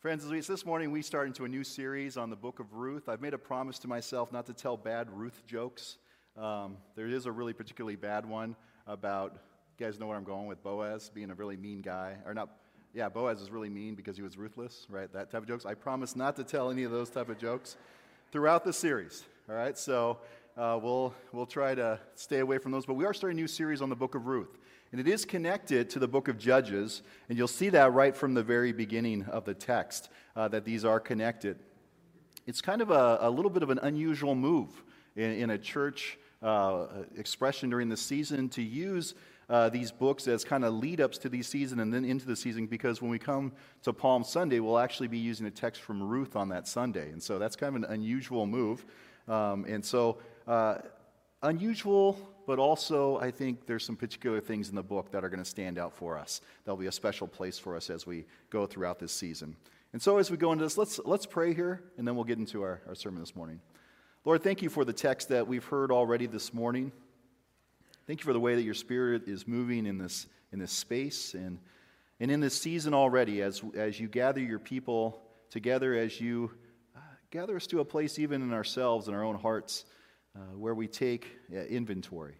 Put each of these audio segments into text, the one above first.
Friends, as we, this morning we start into a new series on the book of Ruth. I've made a promise to myself not to tell bad Ruth jokes. Um, there is a really particularly bad one about, you guys know where I'm going with Boaz being a really mean guy. Or not, yeah, Boaz is really mean because he was ruthless, right? That type of jokes. I promise not to tell any of those type of jokes throughout the series, all right? So uh, we'll, we'll try to stay away from those. But we are starting a new series on the book of Ruth. And it is connected to the book of Judges, and you'll see that right from the very beginning of the text, uh, that these are connected. It's kind of a, a little bit of an unusual move in, in a church uh, expression during the season to use uh, these books as kind of lead ups to the season and then into the season because when we come to Palm Sunday, we'll actually be using a text from Ruth on that Sunday. And so that's kind of an unusual move. Um, and so, uh, unusual but also I think there's some particular things in the book that are going to stand out for us. There'll be a special place for us as we go throughout this season. And so as we go into this, let's, let's pray here, and then we'll get into our, our sermon this morning. Lord, thank you for the text that we've heard already this morning. Thank you for the way that your Spirit is moving in this, in this space and, and in this season already as, as you gather your people together, as you uh, gather us to a place even in ourselves, in our own hearts, uh, where we take uh, inventory.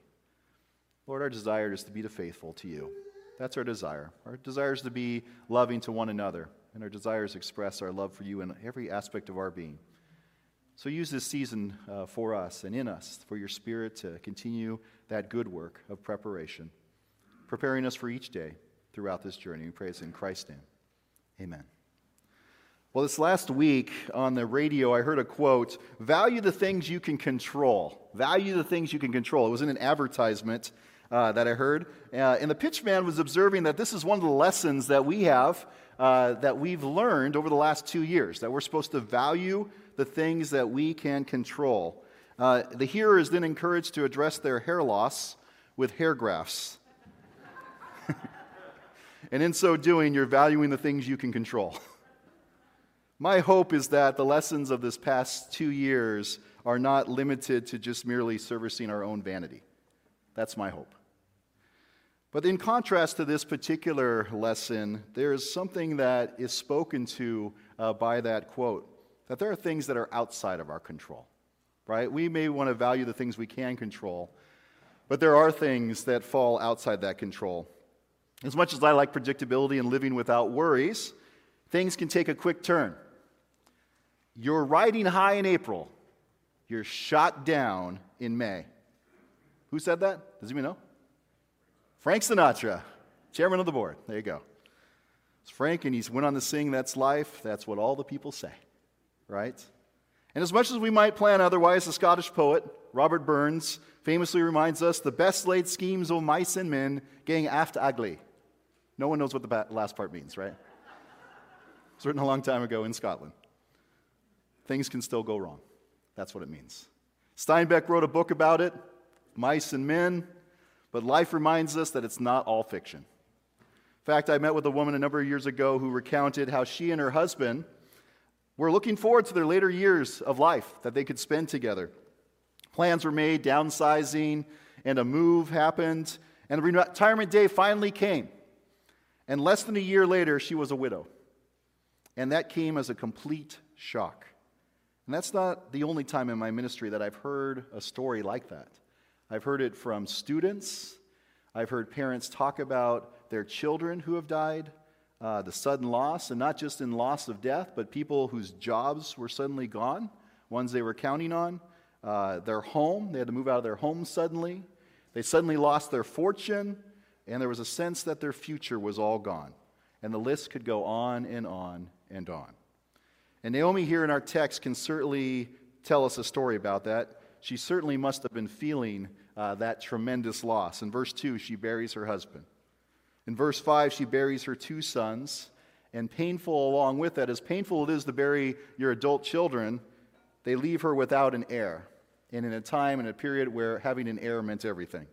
Lord, our desire is to be the faithful to you. That's our desire. Our desire is to be loving to one another, and our desires express our love for you in every aspect of our being. So use this season uh, for us and in us, for your Spirit to continue that good work of preparation, preparing us for each day throughout this journey. We praise in Christ's name. Amen. Well, this last week on the radio, I heard a quote value the things you can control. Value the things you can control. It was in an advertisement uh, that I heard. Uh, and the pitchman was observing that this is one of the lessons that we have, uh, that we've learned over the last two years, that we're supposed to value the things that we can control. Uh, the hearer is then encouraged to address their hair loss with hair grafts. and in so doing, you're valuing the things you can control. My hope is that the lessons of this past two years are not limited to just merely servicing our own vanity. That's my hope. But in contrast to this particular lesson, there is something that is spoken to uh, by that quote that there are things that are outside of our control, right? We may want to value the things we can control, but there are things that fall outside that control. As much as I like predictability and living without worries, things can take a quick turn. You're riding high in April. You're shot down in May. Who said that? Does anyone know? Frank Sinatra, chairman of the board. There you go. It's Frank, and he's went on to sing That's Life. That's what all the people say, right? And as much as we might plan otherwise, the Scottish poet, Robert Burns, famously reminds us the best laid schemes of mice and men gang aft agley. No one knows what the last part means, right? It's written a long time ago in Scotland things can still go wrong. That's what it means. Steinbeck wrote a book about it, Mice and Men, but life reminds us that it's not all fiction. In fact, I met with a woman a number of years ago who recounted how she and her husband were looking forward to their later years of life that they could spend together. Plans were made, downsizing, and a move happened, and the retirement day finally came. And less than a year later, she was a widow. And that came as a complete shock. And that's not the only time in my ministry that I've heard a story like that. I've heard it from students. I've heard parents talk about their children who have died, uh, the sudden loss, and not just in loss of death, but people whose jobs were suddenly gone, ones they were counting on, uh, their home, they had to move out of their home suddenly. They suddenly lost their fortune, and there was a sense that their future was all gone. And the list could go on and on and on. And Naomi, here in our text, can certainly tell us a story about that. She certainly must have been feeling uh, that tremendous loss. In verse 2, she buries her husband. In verse 5, she buries her two sons. And painful along with that, as painful it is to bury your adult children, they leave her without an heir. And in a time and a period where having an heir meant everything.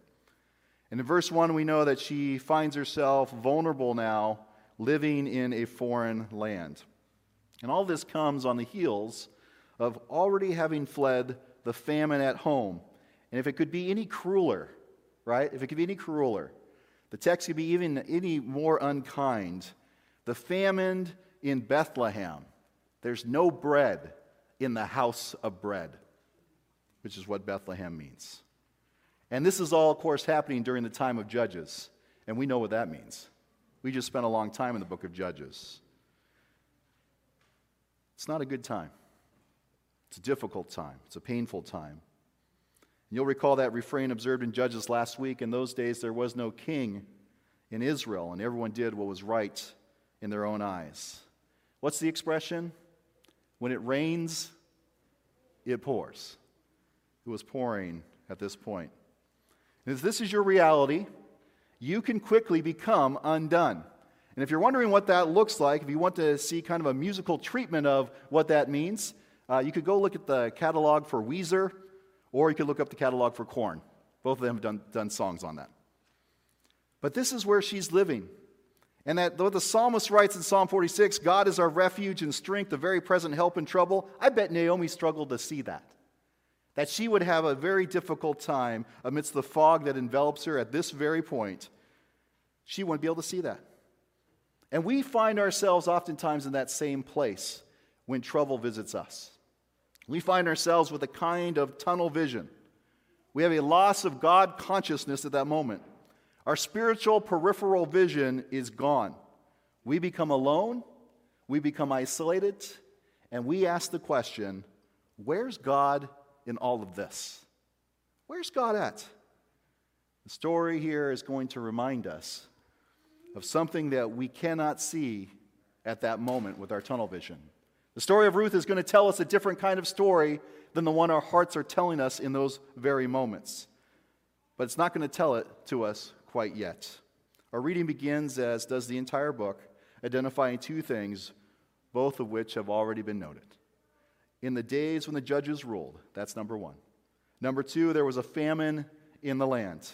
And in verse 1, we know that she finds herself vulnerable now, living in a foreign land. And all this comes on the heels of already having fled the famine at home. And if it could be any crueler, right? If it could be any crueler, the text could be even any more unkind. The famine in Bethlehem. There's no bread in the house of bread, which is what Bethlehem means. And this is all, of course, happening during the time of Judges. And we know what that means. We just spent a long time in the book of Judges. It's not a good time. It's a difficult time. It's a painful time. And you'll recall that refrain observed in Judges last week. In those days, there was no king in Israel, and everyone did what was right in their own eyes. What's the expression? When it rains, it pours. It was pouring at this point. And if this is your reality, you can quickly become undone. And if you're wondering what that looks like, if you want to see kind of a musical treatment of what that means, uh, you could go look at the catalog for Weezer, or you could look up the catalog for Korn. Both of them have done, done songs on that. But this is where she's living. And that though the psalmist writes in Psalm 46, God is our refuge and strength, a very present help in trouble, I bet Naomi struggled to see that. That she would have a very difficult time amidst the fog that envelops her at this very point. She wouldn't be able to see that. And we find ourselves oftentimes in that same place when trouble visits us. We find ourselves with a kind of tunnel vision. We have a loss of God consciousness at that moment. Our spiritual peripheral vision is gone. We become alone, we become isolated, and we ask the question where's God in all of this? Where's God at? The story here is going to remind us of something that we cannot see at that moment with our tunnel vision. The story of Ruth is going to tell us a different kind of story than the one our hearts are telling us in those very moments. But it's not going to tell it to us quite yet. Our reading begins, as does the entire book, identifying two things, both of which have already been noted. In the days when the judges ruled, that's number one. Number two, there was a famine in the land.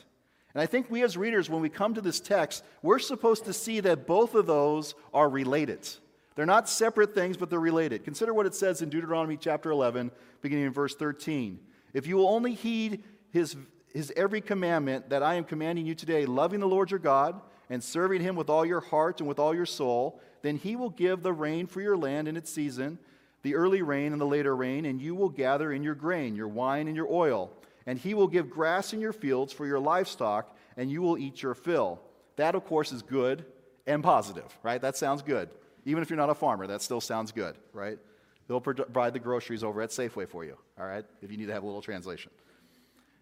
And I think we as readers, when we come to this text, we're supposed to see that both of those are related. They're not separate things, but they're related. Consider what it says in Deuteronomy chapter 11, beginning in verse 13. If you will only heed his his every commandment that I am commanding you today, loving the Lord your God and serving him with all your heart and with all your soul, then he will give the rain for your land in its season, the early rain and the later rain, and you will gather in your grain, your wine and your oil. And he will give grass in your fields for your livestock, and you will eat your fill. That, of course, is good and positive, right? That sounds good. Even if you're not a farmer, that still sounds good, right? They'll provide the groceries over at Safeway for you, all right, if you need to have a little translation.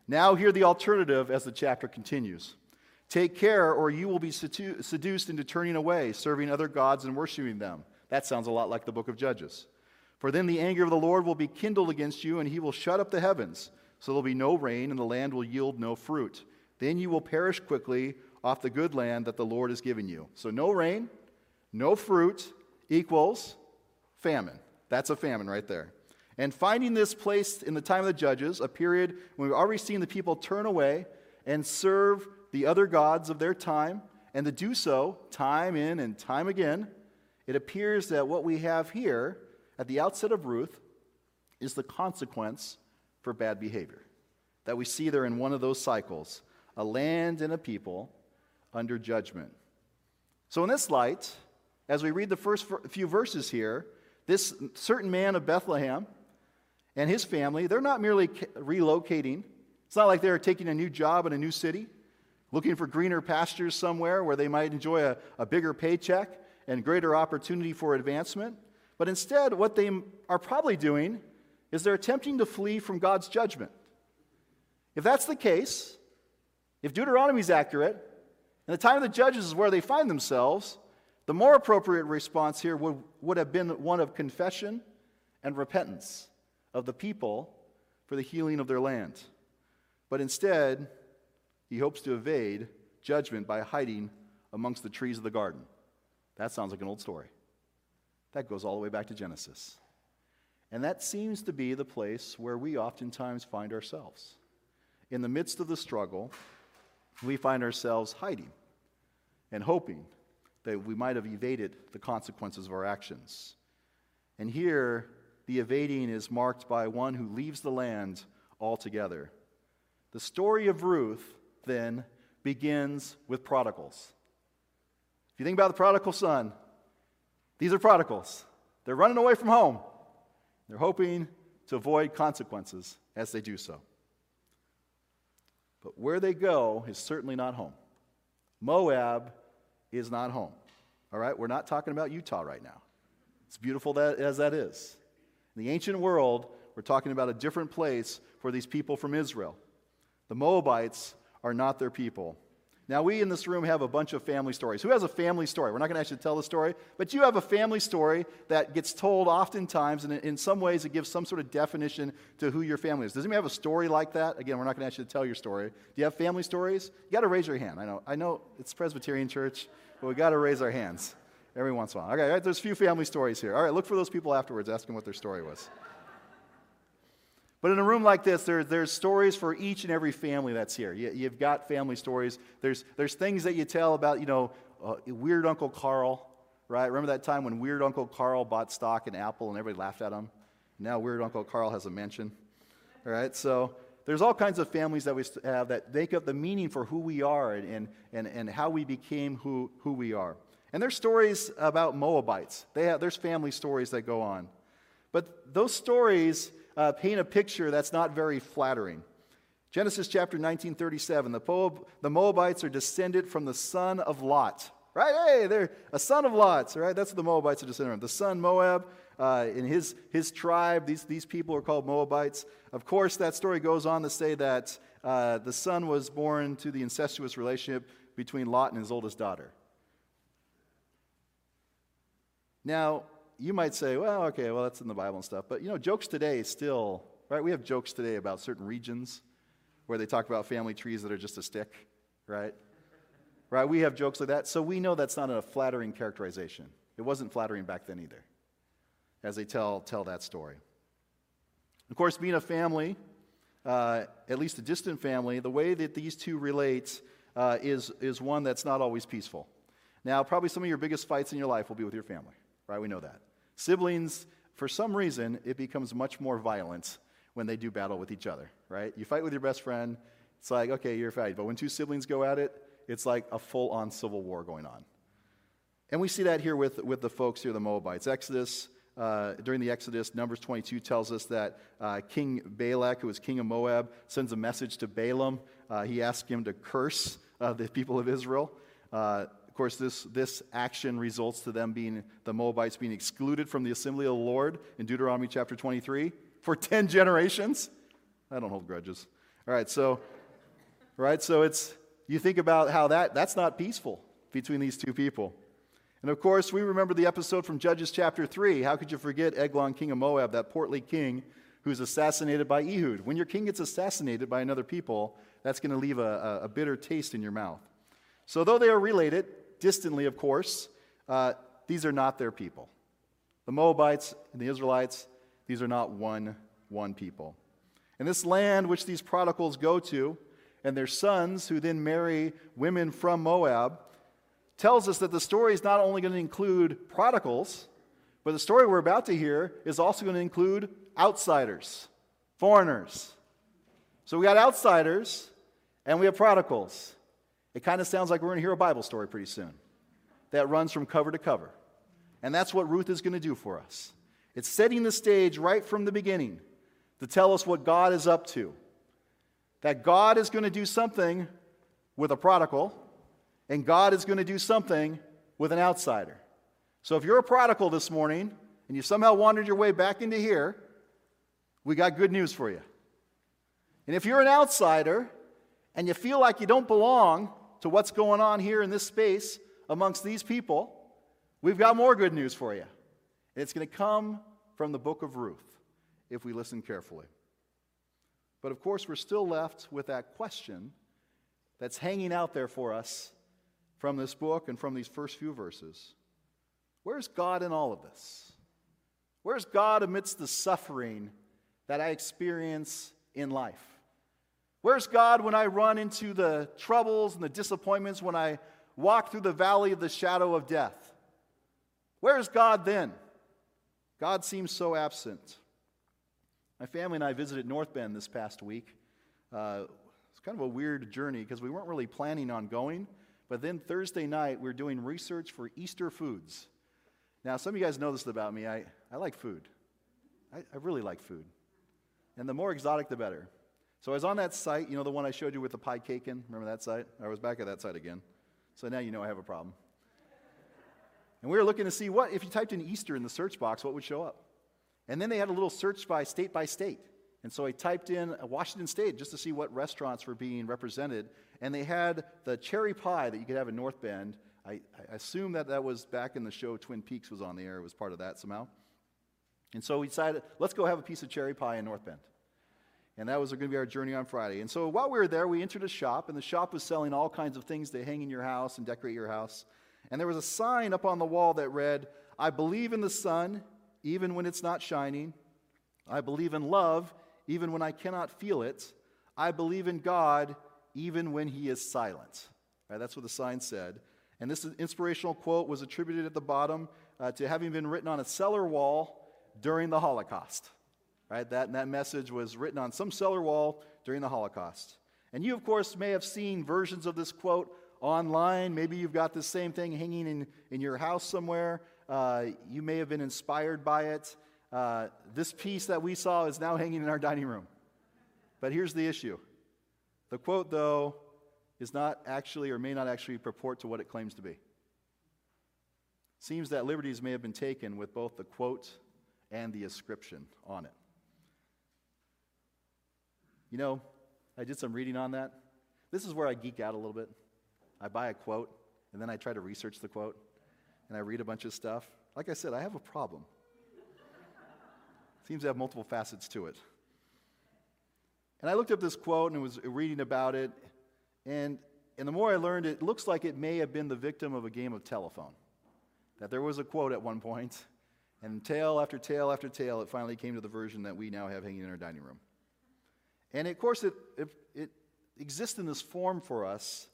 Now, hear the alternative as the chapter continues. Take care, or you will be seduced into turning away, serving other gods and worshiping them. That sounds a lot like the book of Judges. For then the anger of the Lord will be kindled against you, and he will shut up the heavens, so there'll be no rain, and the land will yield no fruit. Then you will perish quickly off the good land that the Lord has given you. So, no rain, no fruit equals famine. That's a famine right there. And finding this place in the time of the judges, a period when we've already seen the people turn away and serve the other gods of their time, and to do so time in and time again, it appears that what we have here at the outset of Ruth is the consequence for bad behavior. That we see there in one of those cycles a land and a people under judgment. So, in this light, as we read the first few verses here, this certain man of Bethlehem, and his family, they're not merely relocating. It's not like they're taking a new job in a new city, looking for greener pastures somewhere where they might enjoy a, a bigger paycheck and greater opportunity for advancement. But instead, what they are probably doing is they're attempting to flee from God's judgment. If that's the case, if Deuteronomy is accurate, and the time of the judges is where they find themselves, the more appropriate response here would, would have been one of confession and repentance of the people for the healing of their land. But instead, he hopes to evade judgment by hiding amongst the trees of the garden. That sounds like an old story. That goes all the way back to Genesis. And that seems to be the place where we oftentimes find ourselves. In the midst of the struggle, we find ourselves hiding and hoping that we might have evaded the consequences of our actions. And here, the evading is marked by one who leaves the land altogether. The story of Ruth, then, begins with prodigals. If you think about the prodigal son, These are prodigals. They're running away from home. They're hoping to avoid consequences as they do so. But where they go is certainly not home. Moab is not home. All right? We're not talking about Utah right now. It's beautiful that, as that is. In the ancient world, we're talking about a different place for these people from Israel. The Moabites are not their people. Now, we in this room have a bunch of family stories. Who has a family story? We're not going to actually tell the story, but you have a family story that gets told oftentimes, and in some ways it gives some sort of definition to who your family is. Does anyone have a story like that? Again, we're not going to actually tell your story. Do you have family stories? You got to raise your hand. I know, I know it's Presbyterian Church, but we got to raise our hands every once in a while. Okay, right, there's a few family stories here. All right, look for those people afterwards, ask them what their story was. But in a room like this, there, there's stories for each and every family that's here. You, have got family stories. There's, there's things that you tell about, you know, uh, weird Uncle Carl, right? Remember that time when weird Uncle Carl bought stock in Apple and everybody laughed at him? Now weird Uncle Carl has a mention. All right, so there's all kinds of families that we have that make up the meaning for who we are and, and, and how we became who, who we are. And there's stories about Moabites. They have, there's family stories that go on. But those stories uh, paint a picture that's not very flattering. Genesis chapter 19, 37, the, the Moabites are descended from the son of Lot. Right? Hey, they're a son of Lot's, right? That's what the Moabites are descended from. The son Moab, uh, in his, his tribe, these, these people are called Moabites. Of course, that story goes on to say that uh, the son was born to the incestuous relationship between Lot and his oldest daughter. Now, you might say, well, okay, well, that's in the Bible and stuff. But, you know, jokes today still, right? We have jokes today about certain regions where they talk about family trees that are just a stick, right? Right? We have jokes like that. So we know that's not a flattering characterization. It wasn't flattering back then either, as they tell, tell that story. Of course, being a family, uh, at least a distant family, the way that these two relate uh, is, is one that's not always peaceful. Now, probably some of your biggest fights in your life will be with your family, right? We know that. Siblings, for some reason, it becomes much more violent when they do battle with each other, right? You fight with your best friend, it's like, okay, you're fighting. But when two siblings go at it, it's like a full on civil war going on. And we see that here with, with the folks here, the Moabites. Exodus, uh, during the Exodus, Numbers 22 tells us that uh, King Balak, who was king of Moab, sends a message to Balaam. Uh, he asks him to curse uh, the people of Israel. Course, this, this action results to them being, the Moabites being excluded from the assembly of the Lord in Deuteronomy chapter 23 for 10 generations. I don't hold grudges. All right, so, right, so it's, you think about how that, that's not peaceful between these two people. And of course, we remember the episode from Judges chapter 3. How could you forget Eglon, king of Moab, that portly king who's assassinated by Ehud? When your king gets assassinated by another people, that's going to leave a, a, a bitter taste in your mouth. So, though they are related, distantly, of course, uh, these are not their people. The Moabites and the Israelites, these are not one, one people. And this land which these prodigals go to, and their sons, who then marry women from Moab, tells us that the story is not only going to include prodigals, but the story we're about to hear is also going to include outsiders, foreigners. So we got outsiders and we have prodigals. It kind of sounds like we're going to hear a Bible story pretty soon that runs from cover to cover. And that's what Ruth is going to do for us. It's setting the stage right from the beginning to tell us what God is up to. That God is going to do something with a prodigal, and God is going to do something with an outsider. So if you're a prodigal this morning and you somehow wandered your way back into here, we got good news for you. And if you're an outsider and you feel like you don't belong, to what's going on here in this space amongst these people, we've got more good news for you. And it's going to come from the book of Ruth if we listen carefully. But of course, we're still left with that question that's hanging out there for us from this book and from these first few verses. Where's God in all of this? Where's God amidst the suffering that I experience in life? Where's God when I run into the troubles and the disappointments, when I walk through the valley of the shadow of death? Where's God then? God seems so absent. My family and I visited North Bend this past week. Uh, it's kind of a weird journey because we weren't really planning on going. But then Thursday night, we are doing research for Easter foods. Now, some of you guys know this about me. I, I like food. I, I really like food. And the more exotic, the better. So I was on that site, you know, the one I showed you with the pie cake in. Remember that site? I was back at that site again. So now you know I have a problem. And we were looking to see what, if you typed in Easter in the search box, what would show up. And then they had a little search by state by state. And so I typed in uh, Washington State just to see what restaurants were being represented. And they had the cherry pie that you could have in North Bend. I, I assume that that was back in the show Twin Peaks was on the air. It was part of that somehow. And so we decided, let's go have a piece of cherry pie in North Bend. And that was going to be our journey on Friday. And so while we were there, we entered a shop, and the shop was selling all kinds of things to hang in your house and decorate your house. And there was a sign up on the wall that read, I believe in the sun, even when it's not shining. I believe in love, even when I cannot feel it. I believe in God, even when He is silent. Right, that's what the sign said. And this inspirational quote was attributed at the bottom uh, to having been written on a cellar wall during the Holocaust. Right? That, that message was written on some cellar wall during the Holocaust. And you, of course, may have seen versions of this quote online. Maybe you've got the same thing hanging in, in your house somewhere. Uh, you may have been inspired by it. Uh, this piece that we saw is now hanging in our dining room. But here's the issue the quote, though, is not actually or may not actually purport to what it claims to be. Seems that liberties may have been taken with both the quote and the ascription on it. You know, I did some reading on that. This is where I geek out a little bit. I buy a quote, and then I try to research the quote, and I read a bunch of stuff. Like I said, I have a problem. Seems to have multiple facets to it. And I looked up this quote and was reading about it, and, and the more I learned, it looks like it may have been the victim of a game of telephone. That there was a quote at one point, and tale after tale after tale, it finally came to the version that we now have hanging in our dining room. And of course, it, it, it exists in this form for us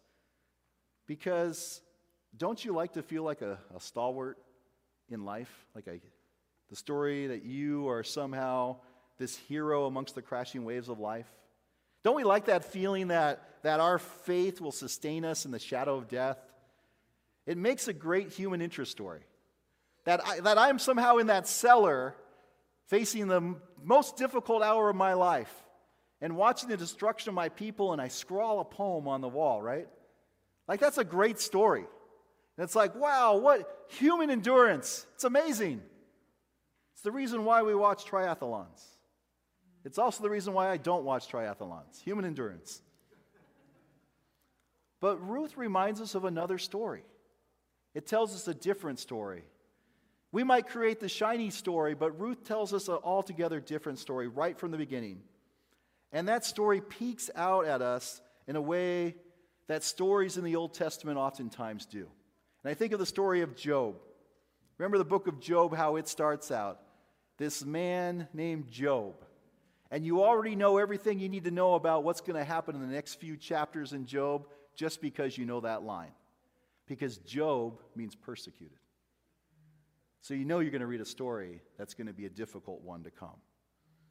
because don't you like to feel like a, a stalwart in life? Like a, the story that you are somehow this hero amongst the crashing waves of life? Don't we like that feeling that, that our faith will sustain us in the shadow of death? It makes a great human interest story. That, I, that I'm somehow in that cellar facing the most difficult hour of my life and watching the destruction of my people, and I scrawl a poem on the wall, right? Like, that's a great story. And it's like, wow, what human endurance. It's amazing. It's the reason why we watch triathlons. It's also the reason why I don't watch triathlons human endurance. But Ruth reminds us of another story. It tells us a different story. We might create the shiny story, but Ruth tells us an altogether different story right from the beginning. And that story peeks out at us in a way that stories in the Old Testament oftentimes do. And I think of the story of Job. Remember the book of Job, how it starts out? This man named Job. And you already know everything you need to know about what's going to happen in the next few chapters in Job just because you know that line. Because Job means persecuted. So you know you're going to read a story that's going to be a difficult one to come.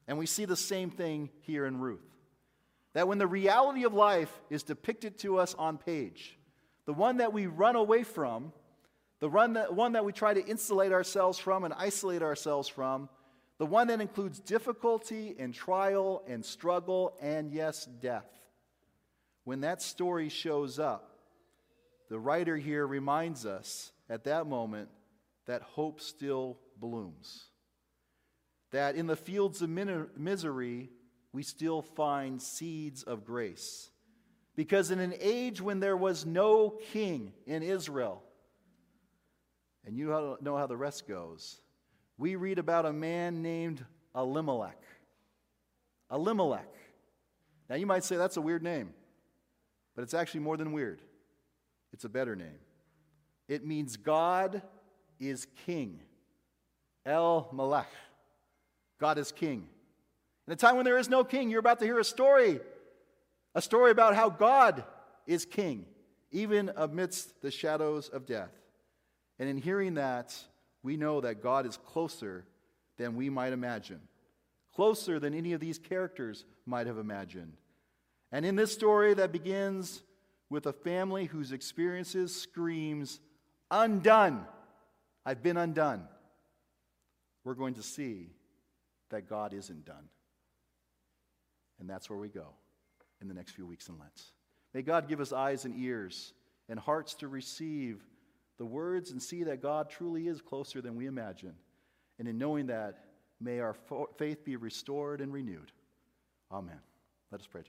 And we see the same thing here in Ruth. That when the reality of life is depicted to us on page, the one that we run away from, the that, one that we try to insulate ourselves from and isolate ourselves from, the one that includes difficulty and trial and struggle and, yes, death. When that story shows up, the writer here reminds us at that moment that hope still blooms that in the fields of misery, we still find seeds of grace. Because in an age when there was no king in Israel, and you know how the rest goes, we read about a man named Elimelech. Elimelech. Now you might say that's a weird name, but it's actually more than weird. It's a better name. It means God is king. El Melech. God is king. In a time when there is no king, you're about to hear a story, a story about how God is king, even amidst the shadows of death. And in hearing that, we know that God is closer than we might imagine, closer than any of these characters might have imagined. And in this story that begins with a family whose experiences screams, undone, I've been undone, we're going to see that God isn't done. And that's where we go in the next few weeks in Lent. May God give us eyes and ears and hearts to receive the words and see that God truly is closer than we imagine. And in knowing that, may our faith be restored and renewed. Amen. Let us pray.